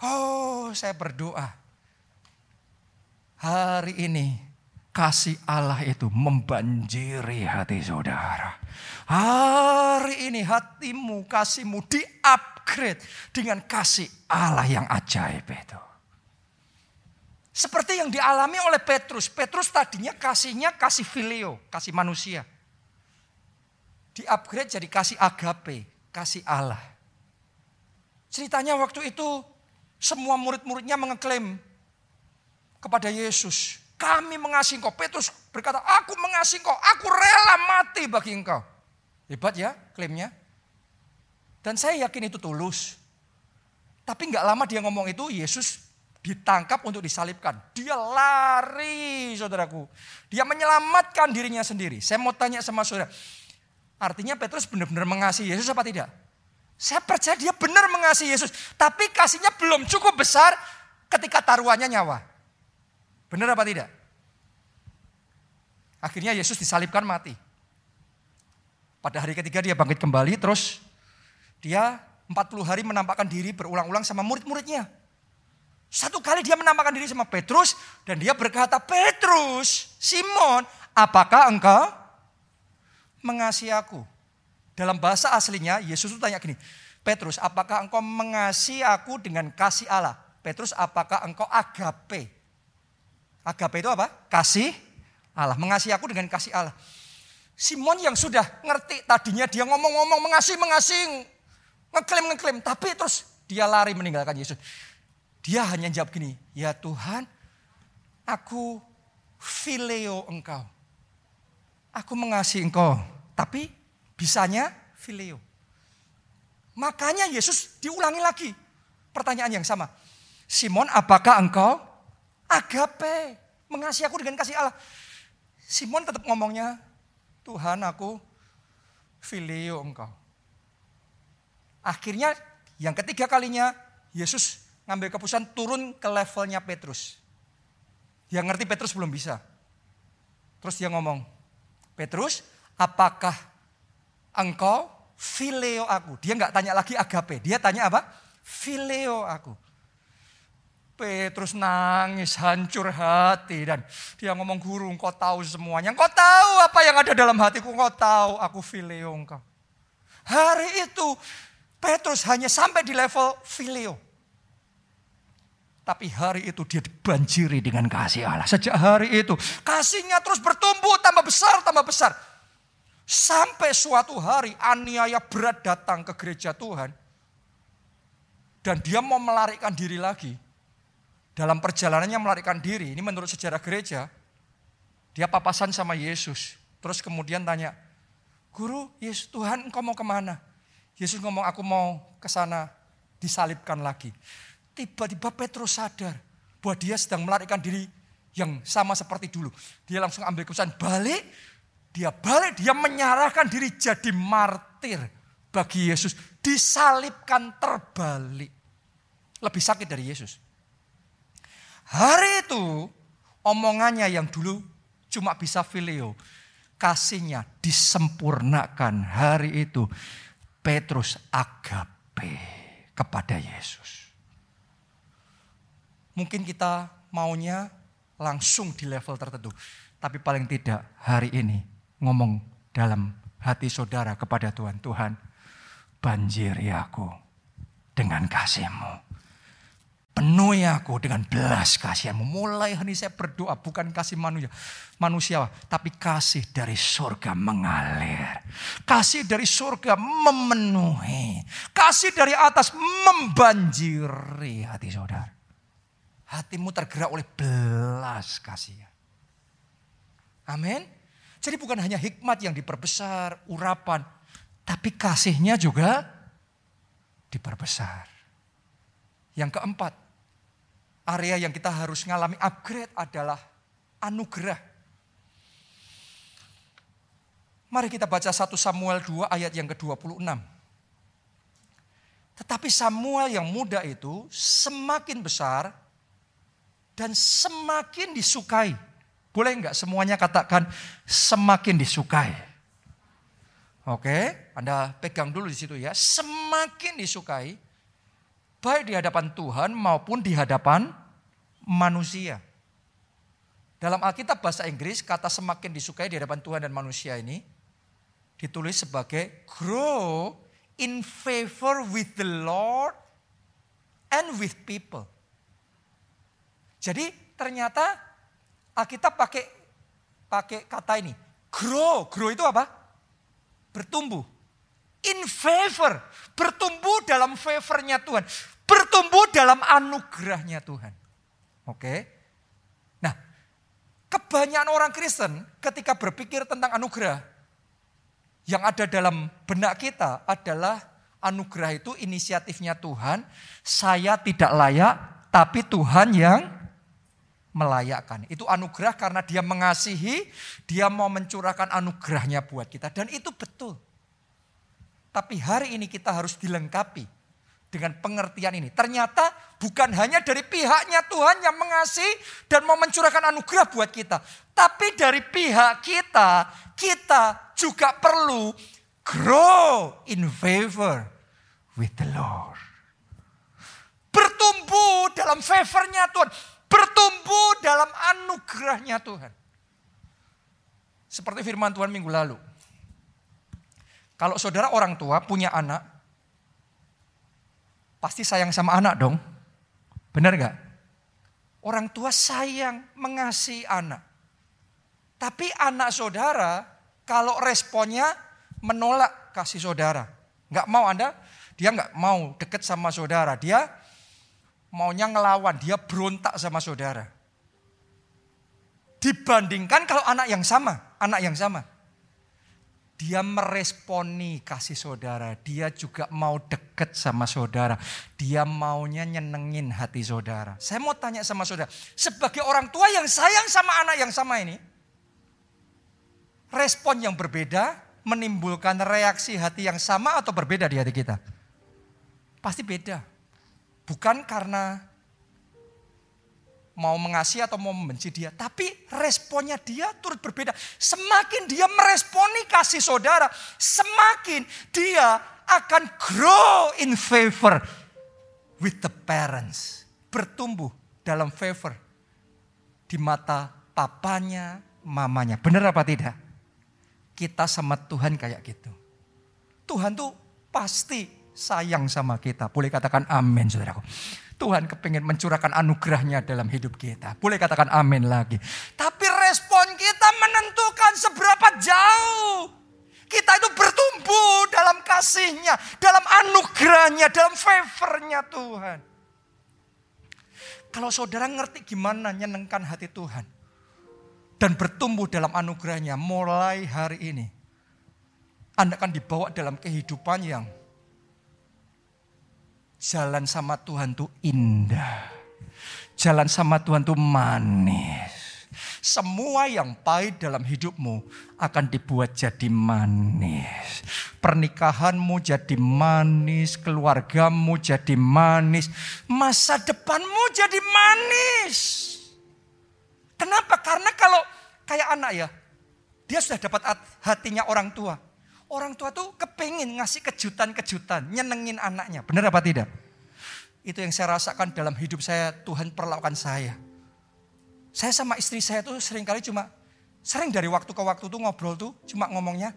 S1: Oh, saya berdoa Hari ini kasih Allah itu membanjiri hati saudara. Hari ini hatimu, kasihmu di-upgrade dengan kasih Allah yang ajaib itu. Seperti yang dialami oleh Petrus. Petrus tadinya kasihnya kasih filio, kasih manusia. Di-upgrade jadi kasih agape, kasih Allah. Ceritanya waktu itu semua murid-muridnya mengeklaim kepada Yesus. Kami mengasihi engkau. Petrus berkata, aku mengasihi engkau. Aku rela mati bagi engkau. Hebat ya klaimnya. Dan saya yakin itu tulus. Tapi nggak lama dia ngomong itu, Yesus ditangkap untuk disalibkan. Dia lari, saudaraku. Dia menyelamatkan dirinya sendiri. Saya mau tanya sama saudara. Artinya Petrus benar-benar mengasihi Yesus apa tidak? Saya percaya dia benar mengasihi Yesus. Tapi kasihnya belum cukup besar ketika taruhannya nyawa. Benar apa tidak? Akhirnya Yesus disalibkan mati. Pada hari ketiga dia bangkit kembali terus dia 40 hari menampakkan diri berulang-ulang sama murid-muridnya. Satu kali dia menampakkan diri sama Petrus dan dia berkata, Petrus, Simon, apakah engkau mengasihi aku? Dalam bahasa aslinya Yesus itu tanya gini, Petrus, apakah engkau mengasihi aku dengan kasih Allah? Petrus, apakah engkau agape? Agape itu apa? Kasih Allah. Mengasihi aku dengan kasih Allah. Simon yang sudah ngerti tadinya dia ngomong-ngomong mengasihi, mengasihi, ngeklaim-ngeklaim. Tapi terus dia lari meninggalkan Yesus. Dia hanya jawab gini, ya Tuhan aku fileo engkau. Aku mengasihi engkau. Tapi bisanya fileo. Makanya Yesus diulangi lagi. Pertanyaan yang sama. Simon apakah engkau Agape. Mengasihi aku dengan kasih Allah. Simon tetap ngomongnya, Tuhan aku filio engkau. Akhirnya yang ketiga kalinya Yesus ngambil keputusan turun ke levelnya Petrus. Dia ngerti Petrus belum bisa. Terus dia ngomong, Petrus apakah engkau filio aku? Dia nggak tanya lagi agape, dia tanya apa? Filio aku. Petrus nangis hancur hati dan dia ngomong guru engkau tahu semuanya. Engkau tahu apa yang ada dalam hatiku. Engkau tahu aku filio engkau. Hari itu Petrus hanya sampai di level filio. Tapi hari itu dia dibanjiri dengan kasih Allah. Sejak hari itu kasihnya terus bertumbuh tambah besar tambah besar. Sampai suatu hari aniaya berat datang ke gereja Tuhan. Dan dia mau melarikan diri lagi dalam perjalanannya melarikan diri, ini menurut sejarah gereja, dia papasan sama Yesus. Terus kemudian tanya, Guru, Yesus Tuhan engkau mau ke mana? Yesus ngomong, aku mau ke sana disalibkan lagi. Tiba-tiba Petrus sadar bahwa dia sedang melarikan diri yang sama seperti dulu. Dia langsung ambil keputusan balik Dia balik, dia menyerahkan diri jadi martir bagi Yesus. Disalibkan terbalik. Lebih sakit dari Yesus. Hari itu omongannya yang dulu cuma bisa filio. Kasihnya disempurnakan hari itu. Petrus agape kepada Yesus. Mungkin kita maunya langsung di level tertentu. Tapi paling tidak hari ini ngomong dalam hati saudara kepada Tuhan. Tuhan banjiri aku dengan kasihmu. Penuhi aku dengan belas kasihanmu. Mulai hari ini saya berdoa bukan kasih manusia, manusia, tapi kasih dari surga mengalir. Kasih dari surga memenuhi. Kasih dari atas membanjiri hati saudara. Hatimu tergerak oleh belas kasihan. Amin. Jadi bukan hanya hikmat yang diperbesar, urapan, tapi kasihnya juga diperbesar. Yang keempat, area yang kita harus mengalami upgrade adalah anugerah. Mari kita baca 1 Samuel 2 ayat yang ke-26. Tetapi Samuel yang muda itu semakin besar dan semakin disukai. Boleh enggak semuanya katakan semakin disukai? Oke, Anda pegang dulu di situ ya. Semakin disukai baik di hadapan Tuhan maupun di hadapan manusia. Dalam Alkitab bahasa Inggris, kata semakin disukai di hadapan Tuhan dan manusia ini ditulis sebagai grow in favor with the Lord and with people. Jadi ternyata Alkitab pakai pakai kata ini, grow. Grow itu apa? Bertumbuh. In favor, bertumbuh dalam favornya Tuhan bertumbuh dalam anugerahnya Tuhan. Oke. Nah, kebanyakan orang Kristen ketika berpikir tentang anugerah, yang ada dalam benak kita adalah anugerah itu inisiatifnya Tuhan. Saya tidak layak, tapi Tuhan yang melayakkan. Itu anugerah karena dia mengasihi, dia mau mencurahkan anugerahnya buat kita. Dan itu betul. Tapi hari ini kita harus dilengkapi dengan pengertian ini. Ternyata bukan hanya dari pihaknya Tuhan yang mengasihi dan mau mencurahkan anugerah buat kita. Tapi dari pihak kita, kita juga perlu grow in favor with the Lord. Bertumbuh dalam favornya Tuhan. Bertumbuh dalam anugerahnya Tuhan. Seperti firman Tuhan minggu lalu. Kalau saudara orang tua punya anak, Pasti sayang sama anak dong. Benar gak? Orang tua sayang, mengasihi anak. Tapi anak saudara kalau responnya menolak kasih saudara. Gak mau Anda, dia gak mau deket sama saudara. Dia maunya ngelawan, dia berontak sama saudara. Dibandingkan kalau anak yang sama, anak yang sama. Dia meresponi kasih saudara. Dia juga mau deket sama saudara. Dia maunya nyenengin hati saudara. Saya mau tanya sama saudara. Sebagai orang tua yang sayang sama anak yang sama ini. Respon yang berbeda menimbulkan reaksi hati yang sama atau berbeda di hati kita? Pasti beda. Bukan karena mau mengasihi atau mau membenci dia. Tapi responnya dia turut berbeda. Semakin dia meresponi kasih saudara, semakin dia akan grow in favor with the parents. Bertumbuh dalam favor di mata papanya, mamanya. Benar apa tidak? Kita sama Tuhan kayak gitu. Tuhan tuh pasti sayang sama kita. Boleh katakan amin saudaraku. Tuhan kepingin mencurahkan anugerahnya dalam hidup kita. Boleh katakan amin lagi. Tapi respon kita menentukan seberapa jauh. Kita itu bertumbuh dalam kasihnya, dalam anugerahnya, dalam favornya Tuhan. Kalau saudara ngerti gimana nyenengkan hati Tuhan. Dan bertumbuh dalam anugerahnya mulai hari ini. Anda akan dibawa dalam kehidupan yang Jalan sama Tuhan tuh indah. Jalan sama Tuhan tuh manis. semua yang pahit dalam hidupmu akan dibuat jadi manis. Pernikahanmu jadi manis, keluargamu jadi manis, masa depanmu jadi manis. Kenapa? Karena kalau kayak anak ya, dia sudah dapat hatinya orang tua. Orang tua tuh kepingin ngasih kejutan-kejutan, nyenengin anaknya. Benar apa tidak? Itu yang saya rasakan dalam hidup saya, Tuhan perlakukan saya. Saya sama istri saya tuh sering kali cuma, sering dari waktu ke waktu tuh ngobrol tuh, cuma ngomongnya,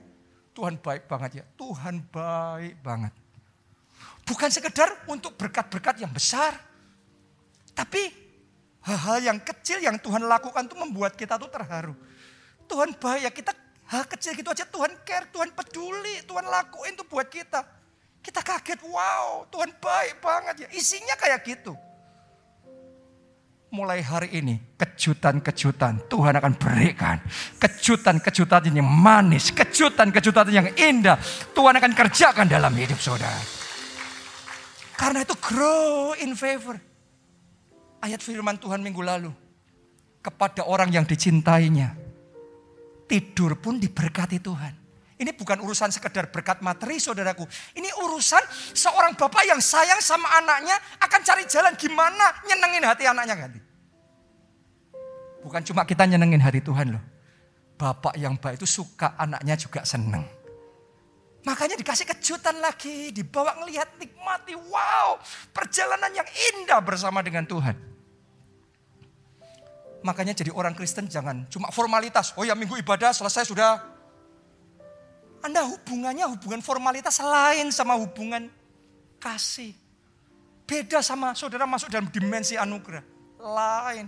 S1: Tuhan baik banget ya, Tuhan baik banget. Bukan sekedar untuk berkat-berkat yang besar, tapi hal-hal yang kecil yang Tuhan lakukan tuh membuat kita tuh terharu. Tuhan baik ya, kita Hal kecil gitu aja Tuhan care, Tuhan peduli, Tuhan lakuin tuh buat kita. Kita kaget, wow Tuhan baik banget ya. Isinya kayak gitu. Mulai hari ini kejutan-kejutan Tuhan akan berikan. Kejutan-kejutan yang manis, kejutan-kejutan yang indah. Tuhan akan kerjakan dalam hidup saudara. Karena itu grow in favor. Ayat firman Tuhan minggu lalu. Kepada orang yang dicintainya tidur pun diberkati Tuhan. Ini bukan urusan sekedar berkat materi saudaraku. Ini urusan seorang bapak yang sayang sama anaknya akan cari jalan gimana nyenengin hati anaknya ganti. Bukan cuma kita nyenengin hati Tuhan loh. Bapak yang baik itu suka anaknya juga seneng. Makanya dikasih kejutan lagi, dibawa ngelihat nikmati, wow, perjalanan yang indah bersama dengan Tuhan. Makanya jadi orang Kristen jangan cuma formalitas. Oh ya minggu ibadah selesai sudah. Anda hubungannya hubungan formalitas lain sama hubungan kasih. Beda sama saudara masuk dalam dimensi anugerah. Lain.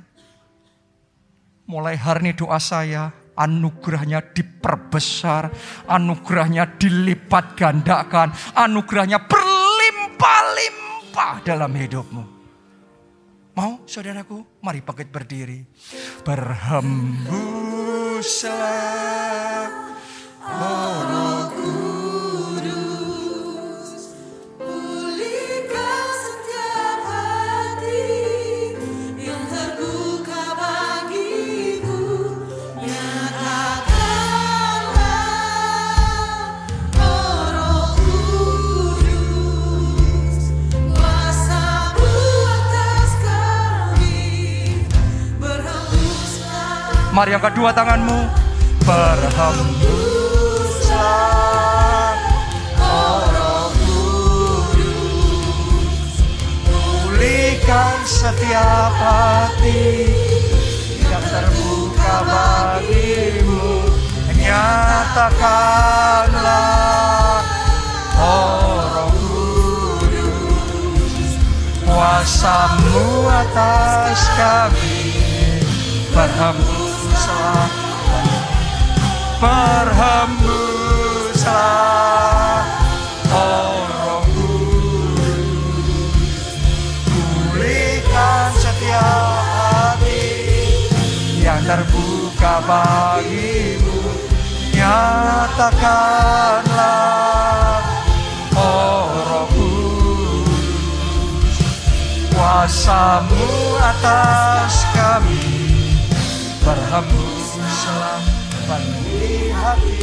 S1: Mulai hari ini doa saya, anugerahnya diperbesar, anugerahnya dilipat gandakan, anugerahnya berlimpah-limpah dalam hidupmu. Mau saudaraku? Mari bangkit berdiri. Berhembuslah. Oh, Mari angkat dua tanganmu. Berhembuslah oh Pulihkan setiap hati yang terbuka bagimu. Nyatakanlah oh roh kudus kuasamu atas kami berhembus berhembuslah oh roh pulihkan setiap hati yang terbuka bagimu. Nyatakanlah oh roh kuasamu atas kami penuhi hati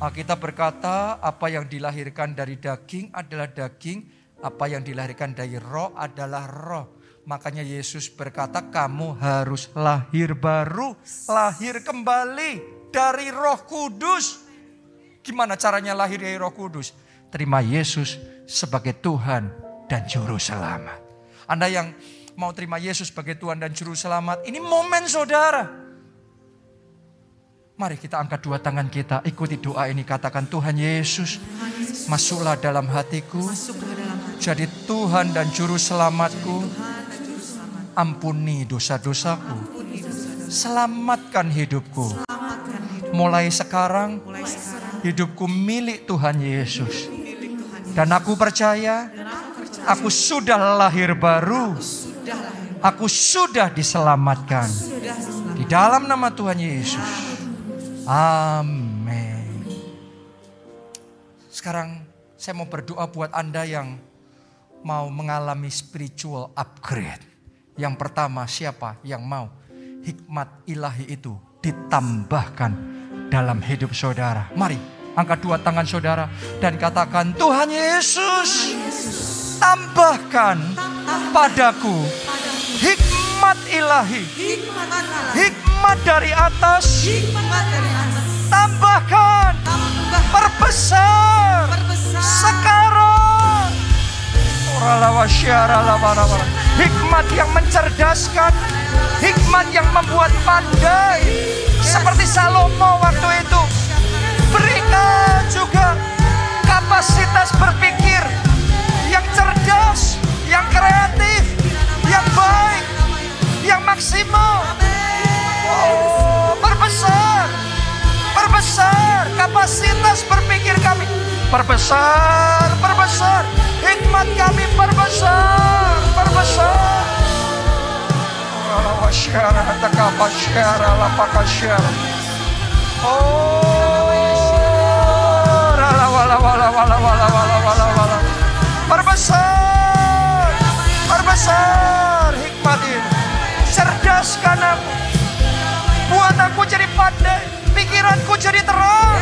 S1: Alkitab berkata, apa yang dilahirkan dari daging adalah daging, apa yang dilahirkan dari roh adalah roh. Makanya Yesus berkata, kamu harus lahir baru, lahir kembali dari roh kudus. Gimana caranya lahir dari roh kudus? Terima Yesus sebagai Tuhan dan Juru Selamat. Anda yang mau terima Yesus sebagai Tuhan dan Juru Selamat. Ini momen saudara. Mari kita angkat dua tangan kita, ikuti doa ini. Katakan Tuhan Yesus, masuklah dalam hatiku. Jadi Tuhan dan Juru Selamatku. Ampuni dosa-dosaku. Selamatkan hidupku. Mulai sekarang, hidupku milik Tuhan Yesus. Dan aku percaya, aku sudah lahir baru Aku sudah diselamatkan. Di dalam nama Tuhan Yesus. Amin. Sekarang saya mau berdoa buat Anda yang mau mengalami spiritual upgrade. Yang pertama siapa yang mau hikmat ilahi itu ditambahkan dalam hidup saudara. Mari angkat dua tangan saudara dan katakan Tuhan Yesus tambahkan padaku hikmat ilahi. Hikmat dari atas. Tambahkan. Perbesar. Sekarang. Hikmat yang mencerdaskan. Hikmat yang membuat pandai. Seperti Salomo waktu itu. Berikan juga kapasitas berpikir kreatif, yang baik, yang maksimal. Oh, perbesar, perbesar kapasitas berpikir kami. Perbesar, perbesar hikmat kami perbesar, perbesar. Oh, perbesar, pikiranku jadi terang,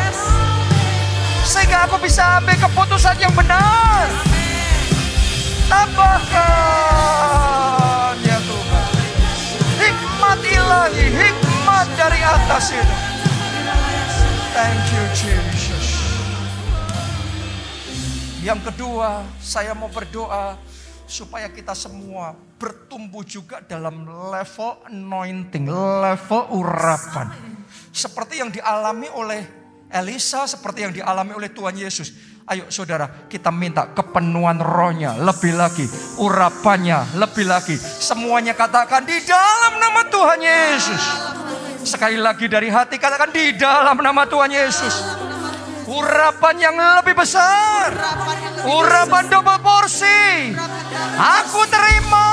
S1: sehingga aku bisa ambil keputusan yang benar. Tambahkan ya Tuhan, hikmat ilahi, hikmat dari atas itu. Thank you Jesus. Yang kedua, saya mau berdoa supaya kita semua bertumbuh juga dalam level anointing, level urapan. Seperti yang dialami oleh Elisa, seperti yang dialami oleh Tuhan Yesus. Ayo saudara, kita minta kepenuhan rohnya lebih lagi, urapannya lebih lagi. Semuanya katakan di dalam nama Tuhan Yesus. Sekali lagi dari hati katakan di dalam nama Tuhan Yesus. Urapan yang lebih besar. Urapan double porsi. Aku terima.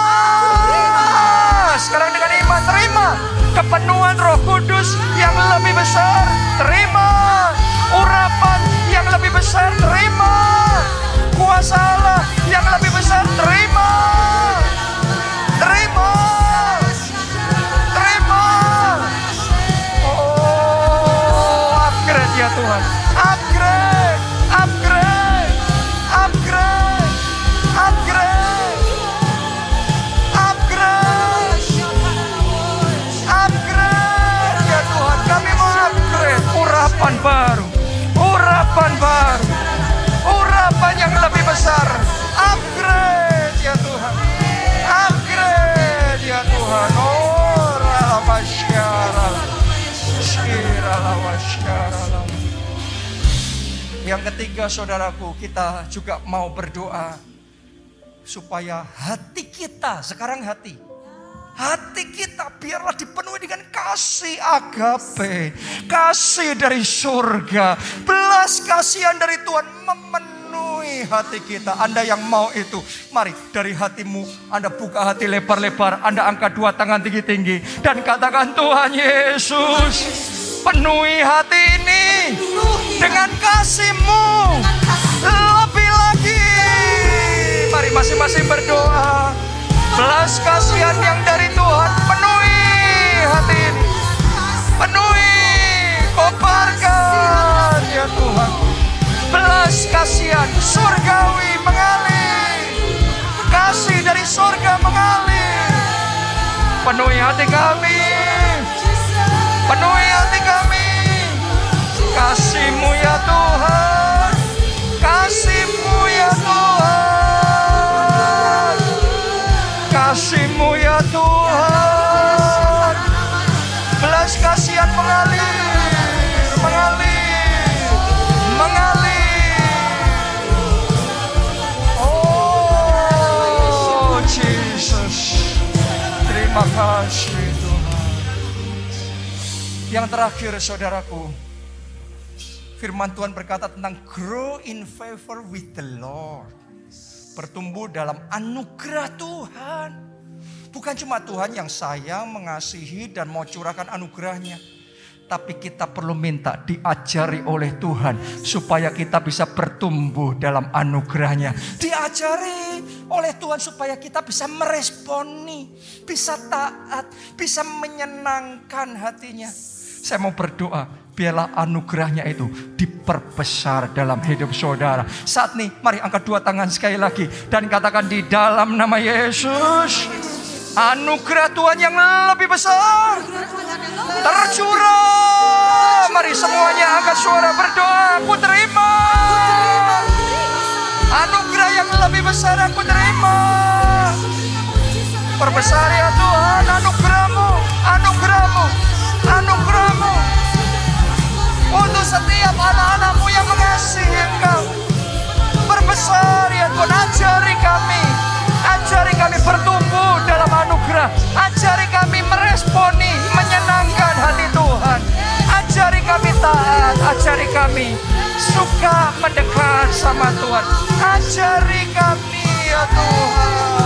S1: Sekarang dengan iman terima. Kepenuhan roh kudus yang lebih besar. Terima. Urapan yang lebih besar. Terima. Kuasa Allah yang lebih besar. Terima. Ketiga saudaraku, kita juga mau berdoa supaya hati kita, sekarang hati, hati kita biarlah dipenuhi dengan kasih agape, kasih dari surga, belas kasihan dari Tuhan memenuhi hati kita. Anda yang mau itu, mari dari hatimu Anda buka hati lebar-lebar, Anda angkat dua tangan tinggi-tinggi dan katakan Tuhan Yesus, penuhi hati ini dengan kasih-Mu lebih lagi. Mari masing-masing berdoa. Belas kasihan yang dari Tuhan penuhi hati ini. Penuhi, kobarkan ya Tuhan. Belas kasihan surgawi mengalir. Kasih dari surga mengalir. Penuhi hati kami. Penuhi. Kasihmu ya Tuhan. Kasihmu ya Tuhan. Kasihmu ya Tuhan. Belas kasihan mengalir. Mengalir. Mengalir. Oh Jesus. Terima kasih Tuhan. Yang terakhir saudaraku. Firman Tuhan berkata tentang grow in favor with the Lord. Bertumbuh dalam anugerah Tuhan. Bukan cuma Tuhan yang sayang, mengasihi dan mau curahkan anugerahnya. Tapi kita perlu minta diajari oleh Tuhan supaya kita bisa bertumbuh dalam anugerahnya. Diajari oleh Tuhan supaya kita bisa meresponi, bisa taat, bisa menyenangkan hatinya. Saya mau berdoa, biarlah anugerahnya itu diperbesar dalam hidup saudara. Saat nih, mari angkat dua tangan sekali lagi dan katakan di dalam nama Yesus. Anugerah Tuhan yang lebih besar tercurah. Mari semuanya angkat suara berdoa. Aku terima. Anugerah yang lebih besar aku terima. Perbesar ya Tuhan anugerahmu, anugerahmu, anugerahmu. Untuk setiap anak-anakmu yang mengasihi engkau. Berbesar ya Tuhan, ajari kami. Ajari kami bertumbuh dalam anugerah. Ajari kami meresponi, menyenangkan hati Tuhan. Ajari kami taat, ajari kami suka mendekat sama Tuhan. Ajari kami ya Tuhan.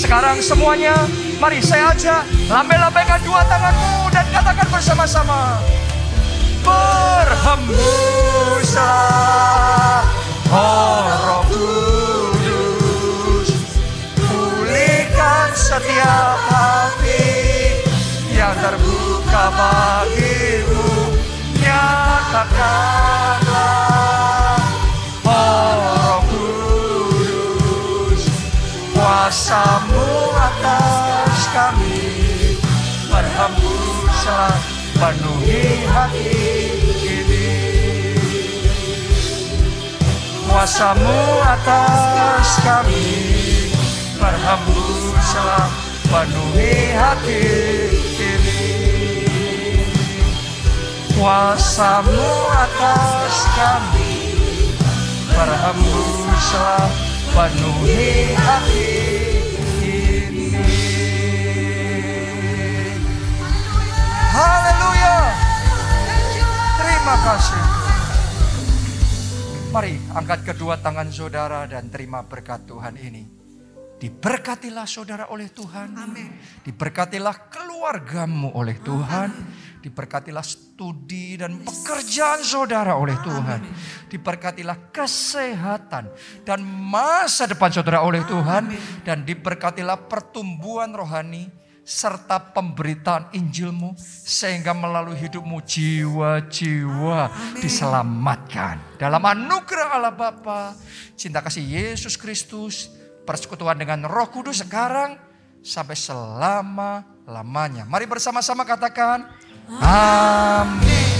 S1: Sekarang semuanya, mari saya ajak lambai-lambaikan dua tanganmu dan katakan bersama-sama. Berhembuslah, oh Roh Kudus, pulihkan setiap hati yang terbuka bagimu. Nyatakanlah, kuasamu atas kami. Berhembuslah penuhi hati ini. Kuasamu atas kami. Berhembuslah penuhi hati ini. Kuasamu atas kami. Berhembuslah penuhi hati ini. Haleluya. Terima kasih. Mari angkat kedua tangan saudara dan terima berkat Tuhan ini. Diberkatilah saudara oleh Tuhan. Diberkatilah keluargamu oleh Tuhan. Diberkatilah studi dan pekerjaan saudara oleh Tuhan. Diberkatilah kesehatan dan masa depan saudara oleh Tuhan. Dan diberkatilah pertumbuhan rohani serta pemberitaan Injilmu sehingga melalui hidupmu jiwa-jiwa diselamatkan. Dalam anugerah Allah Bapa, cinta kasih Yesus Kristus, persekutuan dengan Roh Kudus sekarang sampai selama-lamanya. Mari bersama-sama katakan Amém.